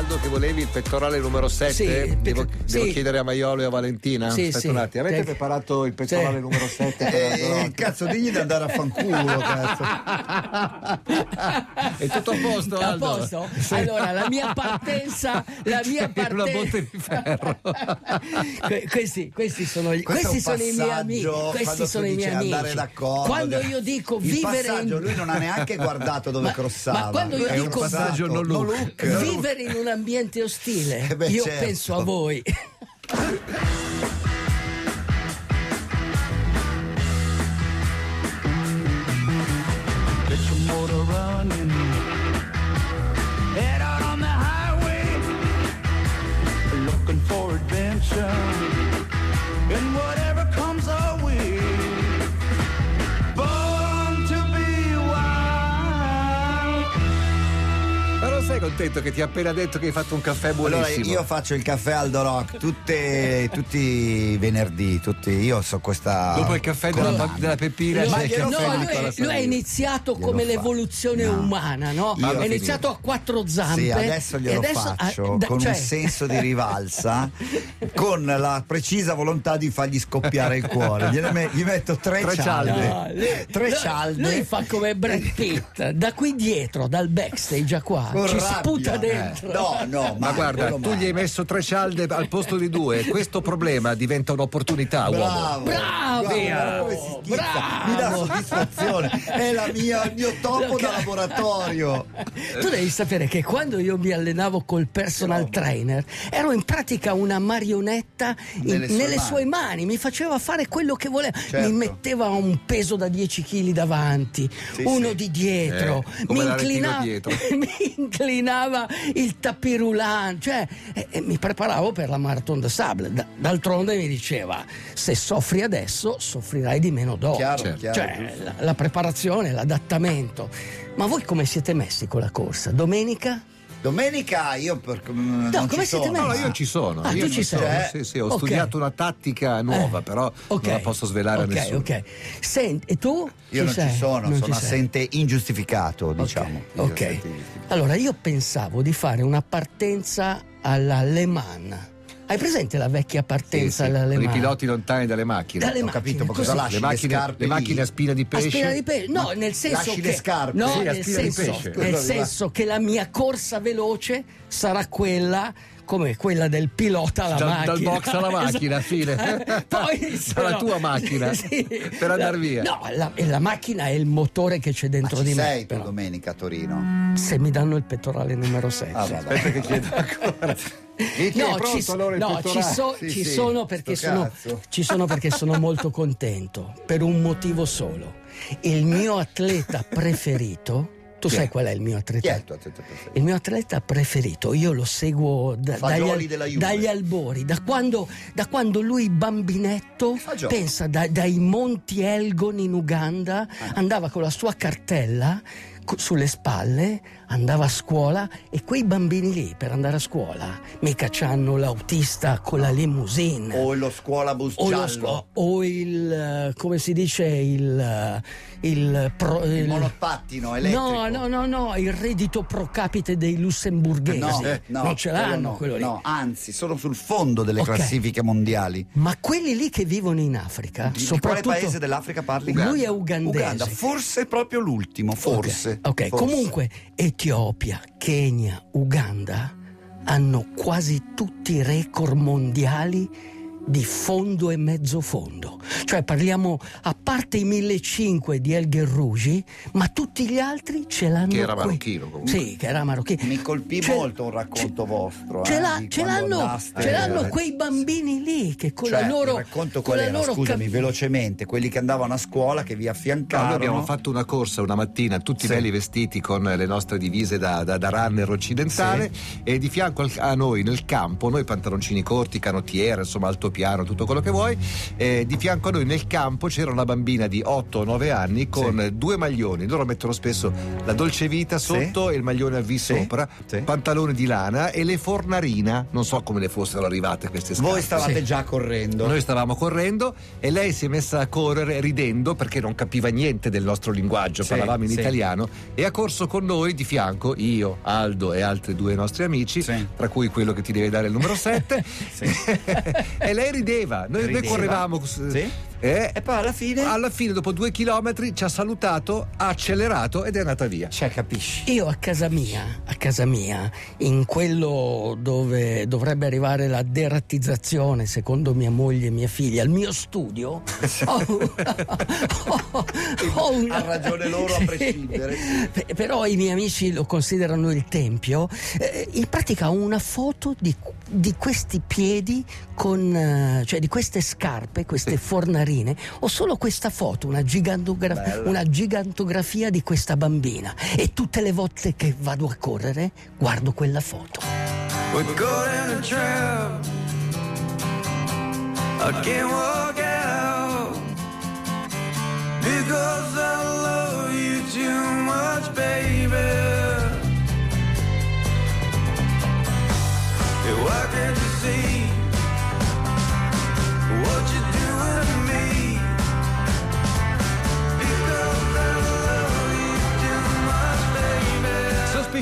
Aldo che volevi il pettorale numero 7? Sì, devo, pet- devo sì. chiedere a Maiolo e a Valentina? Sì, Aspetta un attimo, avete preparato il pettorale numero 7? Eh, cazzo, digli di andare a fanculo, cazzo. È tutto a posto, A Aldo? posto? Allora, la mia partenza, la mia Era una partenza. botte di ferro. Que- questi, questi sono, i- Questo è questi sono i miei amici. Questi sono i miei amici. Quando io dico il vivere in... lui non ha neanche guardato dove Ma- crossava. ma quando io È dico- passaggio no look. vivere in un ambiente ostile, Eh beh, io certo. penso a voi. contento che ti ha appena detto che hai fatto un caffè Allora buonissimo? io faccio il caffè Aldo Rock tutte- tutti i venerdì, tutti, io so questa. Dopo il caffè della, della Peppina No, c'è caffè no, lui, lui è iniziato come l'evoluzione No. umana, no? Io- è iniziato a quattro zampe. Sì, adesso glielo adesso- faccio ah, da- con cioè- un senso di rivalsa, con la precisa volontà di fargli scoppiare il cuore. Gli metto tre, Tre cialde. No, lui- tre lui- cialde. Lui fa come Brad Pitt, da qui dietro, dal backstage a qua, Con ci sputa Eh, dentro. No, no, Ma guarda, quello tu gli hai messo tre cialde al posto di due. Questo problema diventa un'opportunità, uomo. Bravo, Guarda schizza, bravo. mi dà soddisfazione. È la mia, il mio topo da laboratorio. Tu devi sapere che quando io mi allenavo col personal trainer ero in pratica una marionetta in- Nelle nelle, sue sue, mani. mani. mi faceva fare quello che voleva, Certo. mi metteva un peso da 10 kg davanti, Sì, uno sì. di dietro, Eh, mi, inclinava, dietro. mi inclinava il tapirulan, cioè e- e mi preparavo per la Marathon de Sable. Da- d'altronde mi diceva se soffri adesso soffrirai di meno dopo. Chiaro, Certo. chiaro, Cioè, la, la preparazione, l'adattamento. Ma voi come siete messi con la corsa? Domenica? Domenica io per, no, non come ci siete sono. No, io ci sono. Ah, io tu ci sono. sei? Sì, sì, ho Ok. studiato una tattica nuova, Eh, però ok. non la posso svelare Ok, a nessuno. Ok, Senti, e tu? Io non sei? ci sono, Non sono ci sei. assente ingiustificato, diciamo. Ok. Ingiustificato. Allora io pensavo di fare una partenza alla Le Mans. Hai presente la vecchia Sì, partenza sì, alla Le con i Mans? piloti lontani dalle macchine. Dalle Ho macchine, capito, ma cosa lasci le le, macchine, scarpe le macchine a spina di A pesce. spina di pesce? No, nel senso lasci che le scarpe. No, Sì, a nel senso, pesce. nel senso che la mia corsa veloce sarà quella come quella del pilota alla Dal- macchina. dal box alla macchina, Esatto. fine. Poi se Dalla no- tua macchina, Sì. per andar via. No, la, e la macchina è il motore che c'è Ma dentro ci di sei me. tu però. domenica a Torino? Se mi danno il pettorale numero 7. Ah, vabbè. Aspetta che chiedo ancora. No, pronto ci, allora il no, ci, so- Sì, ci sì, sono perché sono, ci sono perché sono molto contento per un motivo solo. Il mio atleta preferito, tu Chi sai qual è il mio atleta? il tuo atleta? Il mio atleta preferito, io lo seguo da- dagli, dagli albori, da quando, da quando lui bambinetto, Fagioli. pensa da- dai Monti Elgon in Uganda, Ah. andava con la sua cartella sulle spalle, andava a scuola e quei bambini lì per andare a scuola mica c'hanno l'autista con la limousine. O lo scuola bus o, sco- o il eh, come si dice il il, pro- il il- monopattino elettrico? No, no, no, no, il reddito pro capite dei lussemburghesi. No, no, non ce l'hanno quello, quello lì. no, anzi, sono sul fondo delle Ok. classifiche mondiali. Ma quelli lì che vivono in Africa, Di, di soprattutto quale paese dell'Africa parli? Lui è ugandese. Uganda, forse proprio l'ultimo, forse. Ok, ok. forse. comunque Etiopia, Kenya, Uganda hanno quasi tutti i record mondiali di fondo e mezzo fondo. Cioè parliamo a parte i 1500 di El Gherrouji, ma tutti gli altri ce l'hanno Che era qui. marocchino, comunque. Sì, che era marocchino. Mi colpì Ce- molto un racconto ce- vostro. Ce, eh, l'ha- ce l'hanno, andaste- ce l'hanno quei bambini lì che con Cioè, la loro. il racconto con qual la era? loro Scusami, cap- velocemente, quelli che andavano a scuola, che vi No, affiancavano. noi abbiamo fatto una corsa una mattina, tutti Sì. belli vestiti con le nostre divise da, da- da runner occidentale e di fianco a noi nel campo, noi pantaloncini corti, canottiere, insomma alto l'altopiano, tutto quello che vuoi. Eh, di fianco a noi nel campo c'era una bambina di 8 o 9 anni con due maglioni. Loro mettono spesso la dolce vita sotto e il maglione a V sopra, Sì. pantaloni di lana e le fornarina. Non so come le fossero arrivate queste scarpe. Voi stavate Sì. già correndo. Noi stavamo correndo e lei si è messa a correre ridendo perché non capiva niente del nostro linguaggio, Sì, parlavamo in sì. italiano e ha corso con noi di fianco, io, Aldo e altri due nostri amici, Sì. tra cui quello che ti deve dare il numero 7. e lei rideva, noi, noi correvamo. Sì. Eh, E poi alla fine? alla fine, dopo due chilometri, ci ha salutato, ha accelerato ed è andata via. Cioè, capisci? Io a casa mia, a casa mia, in quello dove dovrebbe arrivare la derattizzazione, secondo mia moglie e mia figlia, al mio studio, ho, ho- ho una- Ha ragione loro a Sì. prescindere. Pe- Però i miei amici lo considerano il tempio. Eh, in pratica ho una foto di, di questi piedi con, eh, cioè di queste scarpe, queste fornarine. Ho solo questa foto, una, gigantogra- una gigantografia di questa bambina. E tutte le volte che vado a correre, guardo quella foto. Because I love you too much, baby. Why can't you see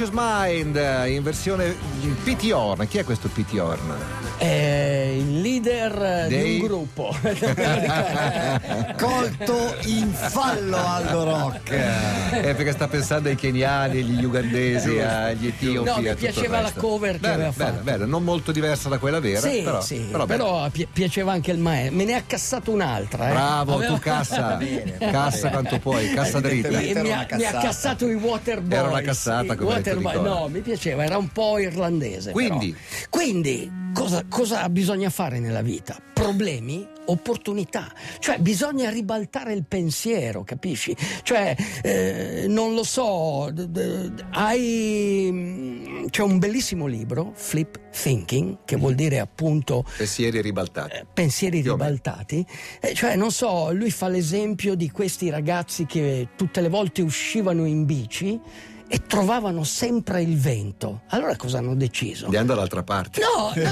Suspicious Mind eh, in versione P.T. Horn. Chi è questo P.T. Horn? È il leader Dei- di un gruppo. Colto in fallo Aldo Rock. Eh, perché sta pensando ai keniani, agli ugandesi, agli etiopi. No, mi piaceva la cover che Bella, aveva bella, fatto. bella, non molto diversa da quella vera. Sì, però, sì, però però, pi- piaceva anche il maestro. Me ne ha cassato un'altra. eh. Bravo, Aveva- tu cassa, bene, cassa bene. quanto puoi, cassa dritta. Mi, ha, cassato i Waterboys. Era una cassata, I come Nicola. No, mi piaceva, era un po' irlandese. Quindi? Quindi, cosa, cosa bisogna fare nella vita? Problemi, opportunità. Cioè, bisogna ribaltare il pensiero, capisci? Cioè, eh, non lo so, d- d- hai. C'è un bellissimo libro, Flip Thinking, che vuol dire appunto Pensieri ribaltati. eh, pensieri Più o meno. ribaltati. Eh, cioè, non so, lui fa l'esempio di questi ragazzi che tutte le volte uscivano in bici e trovavano sempre il vento. Allora cosa hanno deciso? Andiamo dall'altra parte. No, no,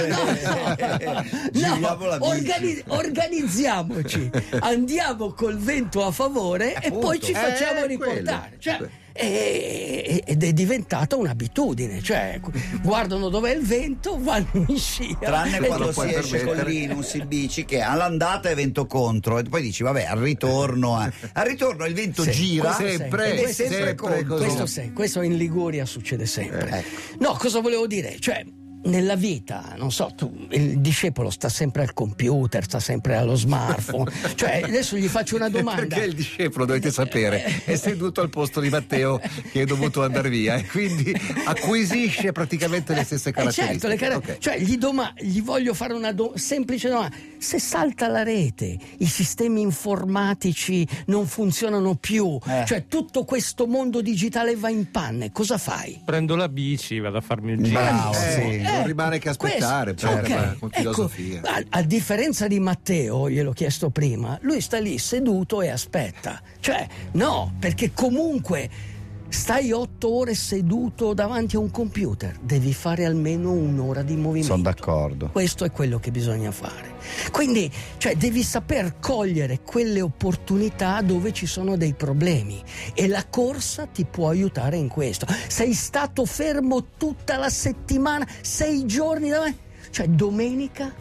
no, no, no. organi- organizziamoci, andiamo col vento a favore e Appunto. poi ci facciamo Eh, riportare. quello. Cioè, e- ed è diventata un'abitudine, cioè guardano dov'è il vento, vanno in scia. Tranne quando si esce con permettere. Linus in bici che all'andata è vento contro e poi dici vabbè al ritorno eh. al ritorno il vento Sì, gira sempre, ed è sempre, sempre contro. Questo, questo in Liguria succede sempre. Eh, ecco. No, cosa volevo dire? Cioè, nella vita, non so, tu, il discepolo sta sempre al computer, sta sempre allo smartphone. cioè, adesso gli faccio una domanda. Perché il discepolo, dovete sapere, è seduto al posto di Matteo che è dovuto andare via e quindi acquisisce praticamente le stesse Eh caratteristiche. certo, le cara- Ok. cioè gli, doma- gli voglio fare una do- semplice domanda. Se salta la rete, i sistemi informatici non funzionano più, Eh. cioè tutto questo mondo digitale va in panne, cosa fai? Prendo la bici, vado a farmi il giro. Bravo, Eh, sì. Non rimane che aspettare, questo- poi, ok, ma con ecco, filosofia. a, a differenza di Matteo, gliel'ho chiesto prima, lui sta lì seduto e aspetta. Cioè, no, perché comunque stai otto ore seduto davanti a un computer, devi fare almeno un'ora di movimento. sono d'accordo Questo è quello che bisogna fare. Quindi, cioè, devi saper cogliere quelle opportunità dove ci sono dei problemi e la corsa ti può aiutare in questo. Sei stato fermo tutta la settimana, sei giorni davanti, cioè domenica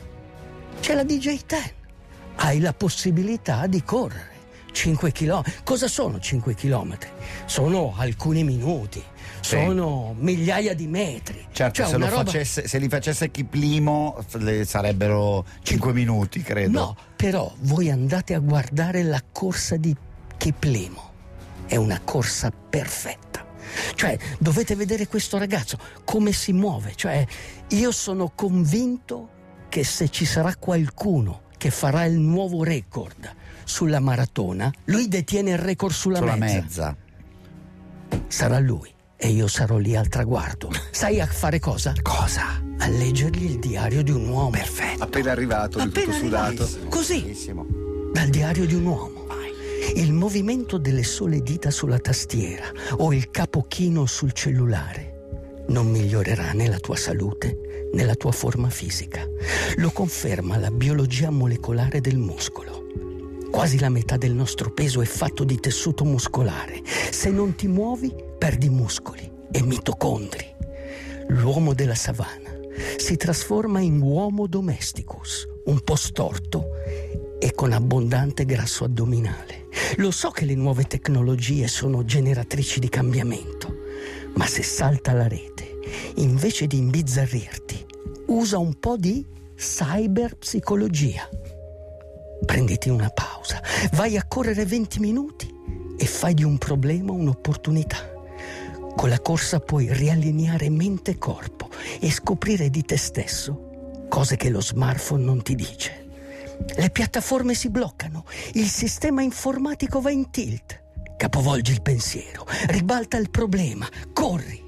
c'è la DJ 10. Hai la possibilità di correre 5 km. Cosa sono 5 km? Sono alcuni minuti, sono migliaia di metri. certo Cioè, se, roba- facesse, se li facesse f- le sarebbero 5 minuti credo No, però voi andate a guardare la corsa di Kiplimo. È una corsa perfetta. Cioè, dovete vedere questo ragazzo come si muove. Cioè, io sono convinto che se ci sarà qualcuno che farà il nuovo record sulla maratona, lui detiene il record sulla, sulla mezza. mezza Sarà lui. e io sarò lì al traguardo. Sai a fare cosa? Cosa? A leggergli il diario di un uomo. Perfetto. Appena arrivato, lui tutto arrivato. sudato. Così, Benissimo. dal diario di un uomo. Il movimento delle sole dita sulla tastiera o il capo chino sul cellulare non migliorerà né la tua salute né la tua forma fisica. Lo conferma la biologia molecolare del muscolo. Quasi la metà del nostro peso è fatto di tessuto muscolare. Se non ti muovi, perdi muscoli e mitocondri. L'uomo della savana si trasforma in uomo domesticus, un po' storto e con abbondante grasso addominale. Lo so che le nuove tecnologie sono generatrici di cambiamento, ma se salta la rete, invece di imbizzarrirti, usa un po' di cyberpsicologia. Prenditi una pausa, vai a correre 20 minuti e fai di un problema un'opportunità. Con la corsa puoi riallineare mente e corpo e scoprire di te stesso cose che lo smartphone non ti dice. Le piattaforme si bloccano, il sistema informatico va in tilt. Capovolgi il pensiero, ribalta il problema, corri.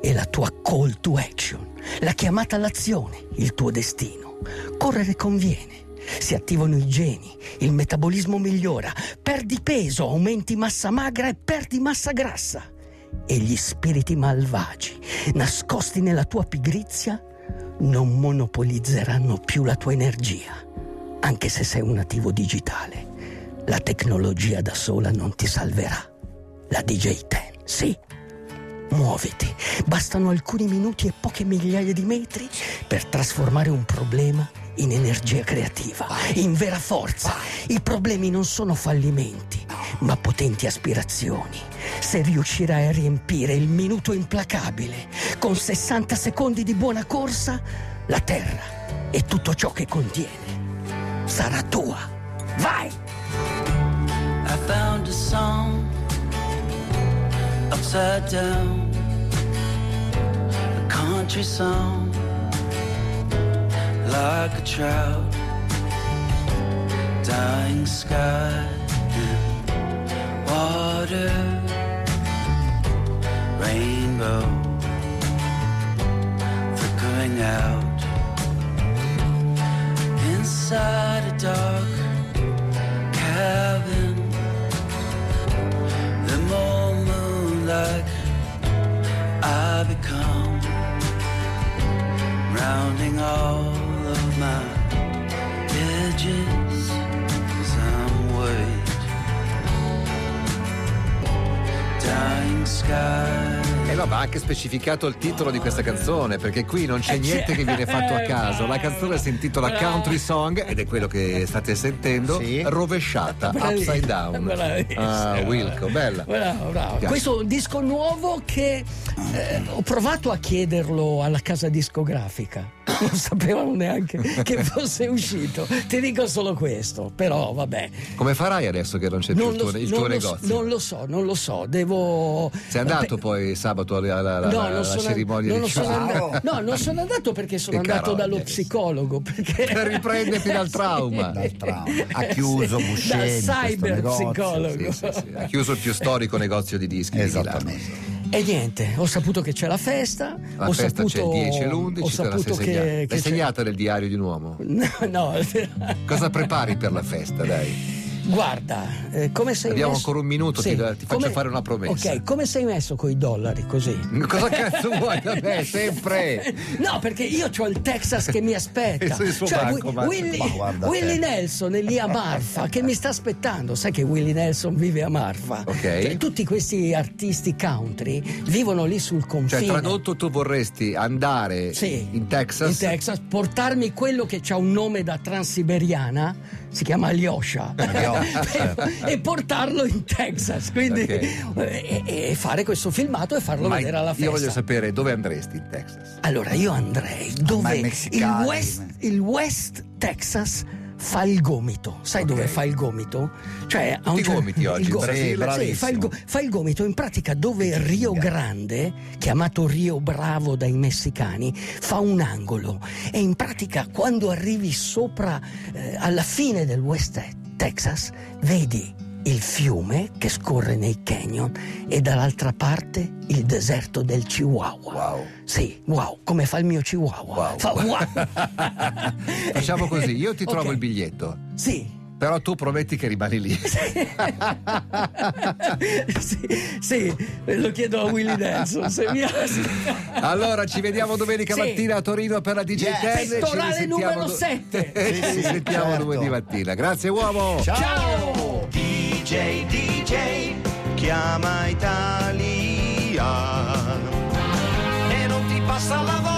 E la tua call to action, la chiamata all'azione, il tuo destino. Correre conviene. Si attivano i geni, il metabolismo migliora, perdi peso, aumenti massa magra e perdi massa grassa. E gli spiriti malvagi, nascosti nella tua pigrizia, non monopolizzeranno più la tua energia, anche se sei un nativo digitale. La tecnologia da sola non ti salverà. La DJ-10, sì. Muoviti, bastano alcuni minuti e poche migliaia di metri per trasformare un problema in energia creativa, in vera forza. I problemi non sono fallimenti, ma potenti aspirazioni. Se riuscirai a riempire il minuto implacabile con 60 secondi di buona corsa, la Terra e tutto ciò che contiene sarà tua. Vai! I found a song upside down, a country song, like a trout, dying sky water, rainbow flickering out inside a dark cabin. The more moonlight I become, rounding all of my edges as I'm weight. Dying sky. E no, va anche specificato il titolo di questa canzone, perché qui non c'è Eh, niente che viene fatto a caso. La canzone si intitola. Country Song ed è quello che state sentendo, Sì. rovesciata, Bravissimo, upside down. bravissimo. Ah, Wilco, bella. Bravo, bravo. Questo è un disco nuovo che eh, ho provato a chiederlo alla casa discografica. Non sapevano neanche che fosse uscito. Ti dico solo questo, però vabbè. Come farai adesso che non c'è più Non il lo, tuo, il tuo negozio? non lo so, non lo so. Devo. Sei andato Beh, poi sabato alla, alla- No, alla sono, cerimonia non di sono andato, no, non sono andato perché sono Che andato dallo psicologo. Perché... Per riprenderti dal trauma. Dal trauma. Ha chiuso Buscemi, Dal questo negozio. cyberpsicologo. Sì, sì, sì. Ha chiuso il più storico negozio di dischi. Esattamente. E niente, ho saputo che c'è la festa. La ho festa c'è saputo, il 10 e l'11, Ho saputo segnata. che, L'hai che c'è- segnata nel diario di un uomo? No, no. Cosa prepari per la festa, dai? Guarda, eh, come sei Abbiamo messo... ancora un minuto, ti- ti faccio fare una promessa. Ok, come sei messo con i dollari così? Cosa cazzo vuoi da me? Sempre! No, perché io ho il Texas che mi aspetta. Cioè, banco, ma- Willy, Ma Willy. Nelson è lì a Marfa che mi sta aspettando. Sai che Willy Nelson vive a Marfa? Ok. Cioè, tutti questi artisti country vivono lì sul confine. Cioè, tradotto, tu vorresti andare Sì, in Texas? in Texas, portarmi quello che ha un nome da transiberiana, si chiama Alyosha, Alyosha, certo. e portarlo in Texas. Quindi, Ok. e, e fare questo filmato e farlo Ma vedere alla festa. io voglio sapere dove andresti in Texas. Allora, io andrei dove il. West, il West Texas fa il gomito. Sai Ok. dove fa il gomito? Cioè, a Tutti i cer- gomiti oggi, il in go- Brasile. sì, Bravissimo. fa, il go- fa il gomito in pratica dove Rio Grande, chiamato Rio Bravo dai messicani, fa un angolo. E in pratica quando arrivi sopra, eh, alla fine del West Texas, vedi il fiume che scorre nei canyon e dall'altra parte il deserto del Chihuahua. Wow. Sì, wow, come fa il mio Chihuahua. Wow. Fa wow. Facciamo così, io ti trovo Ok. il biglietto, Sì. però tu prometti che rimani lì. sì, sì, lo chiedo a Willy Nelson. Se mi Allora ci vediamo domenica Sì. mattina a Torino per la DJ Yes. Ten. Pettorale numero do- sette. ci Sì, sì, sentiamo certo. lunedì mattina. Grazie uomo. Ciao! DJ, DJ, chiama Italia. E non ti passa la voglia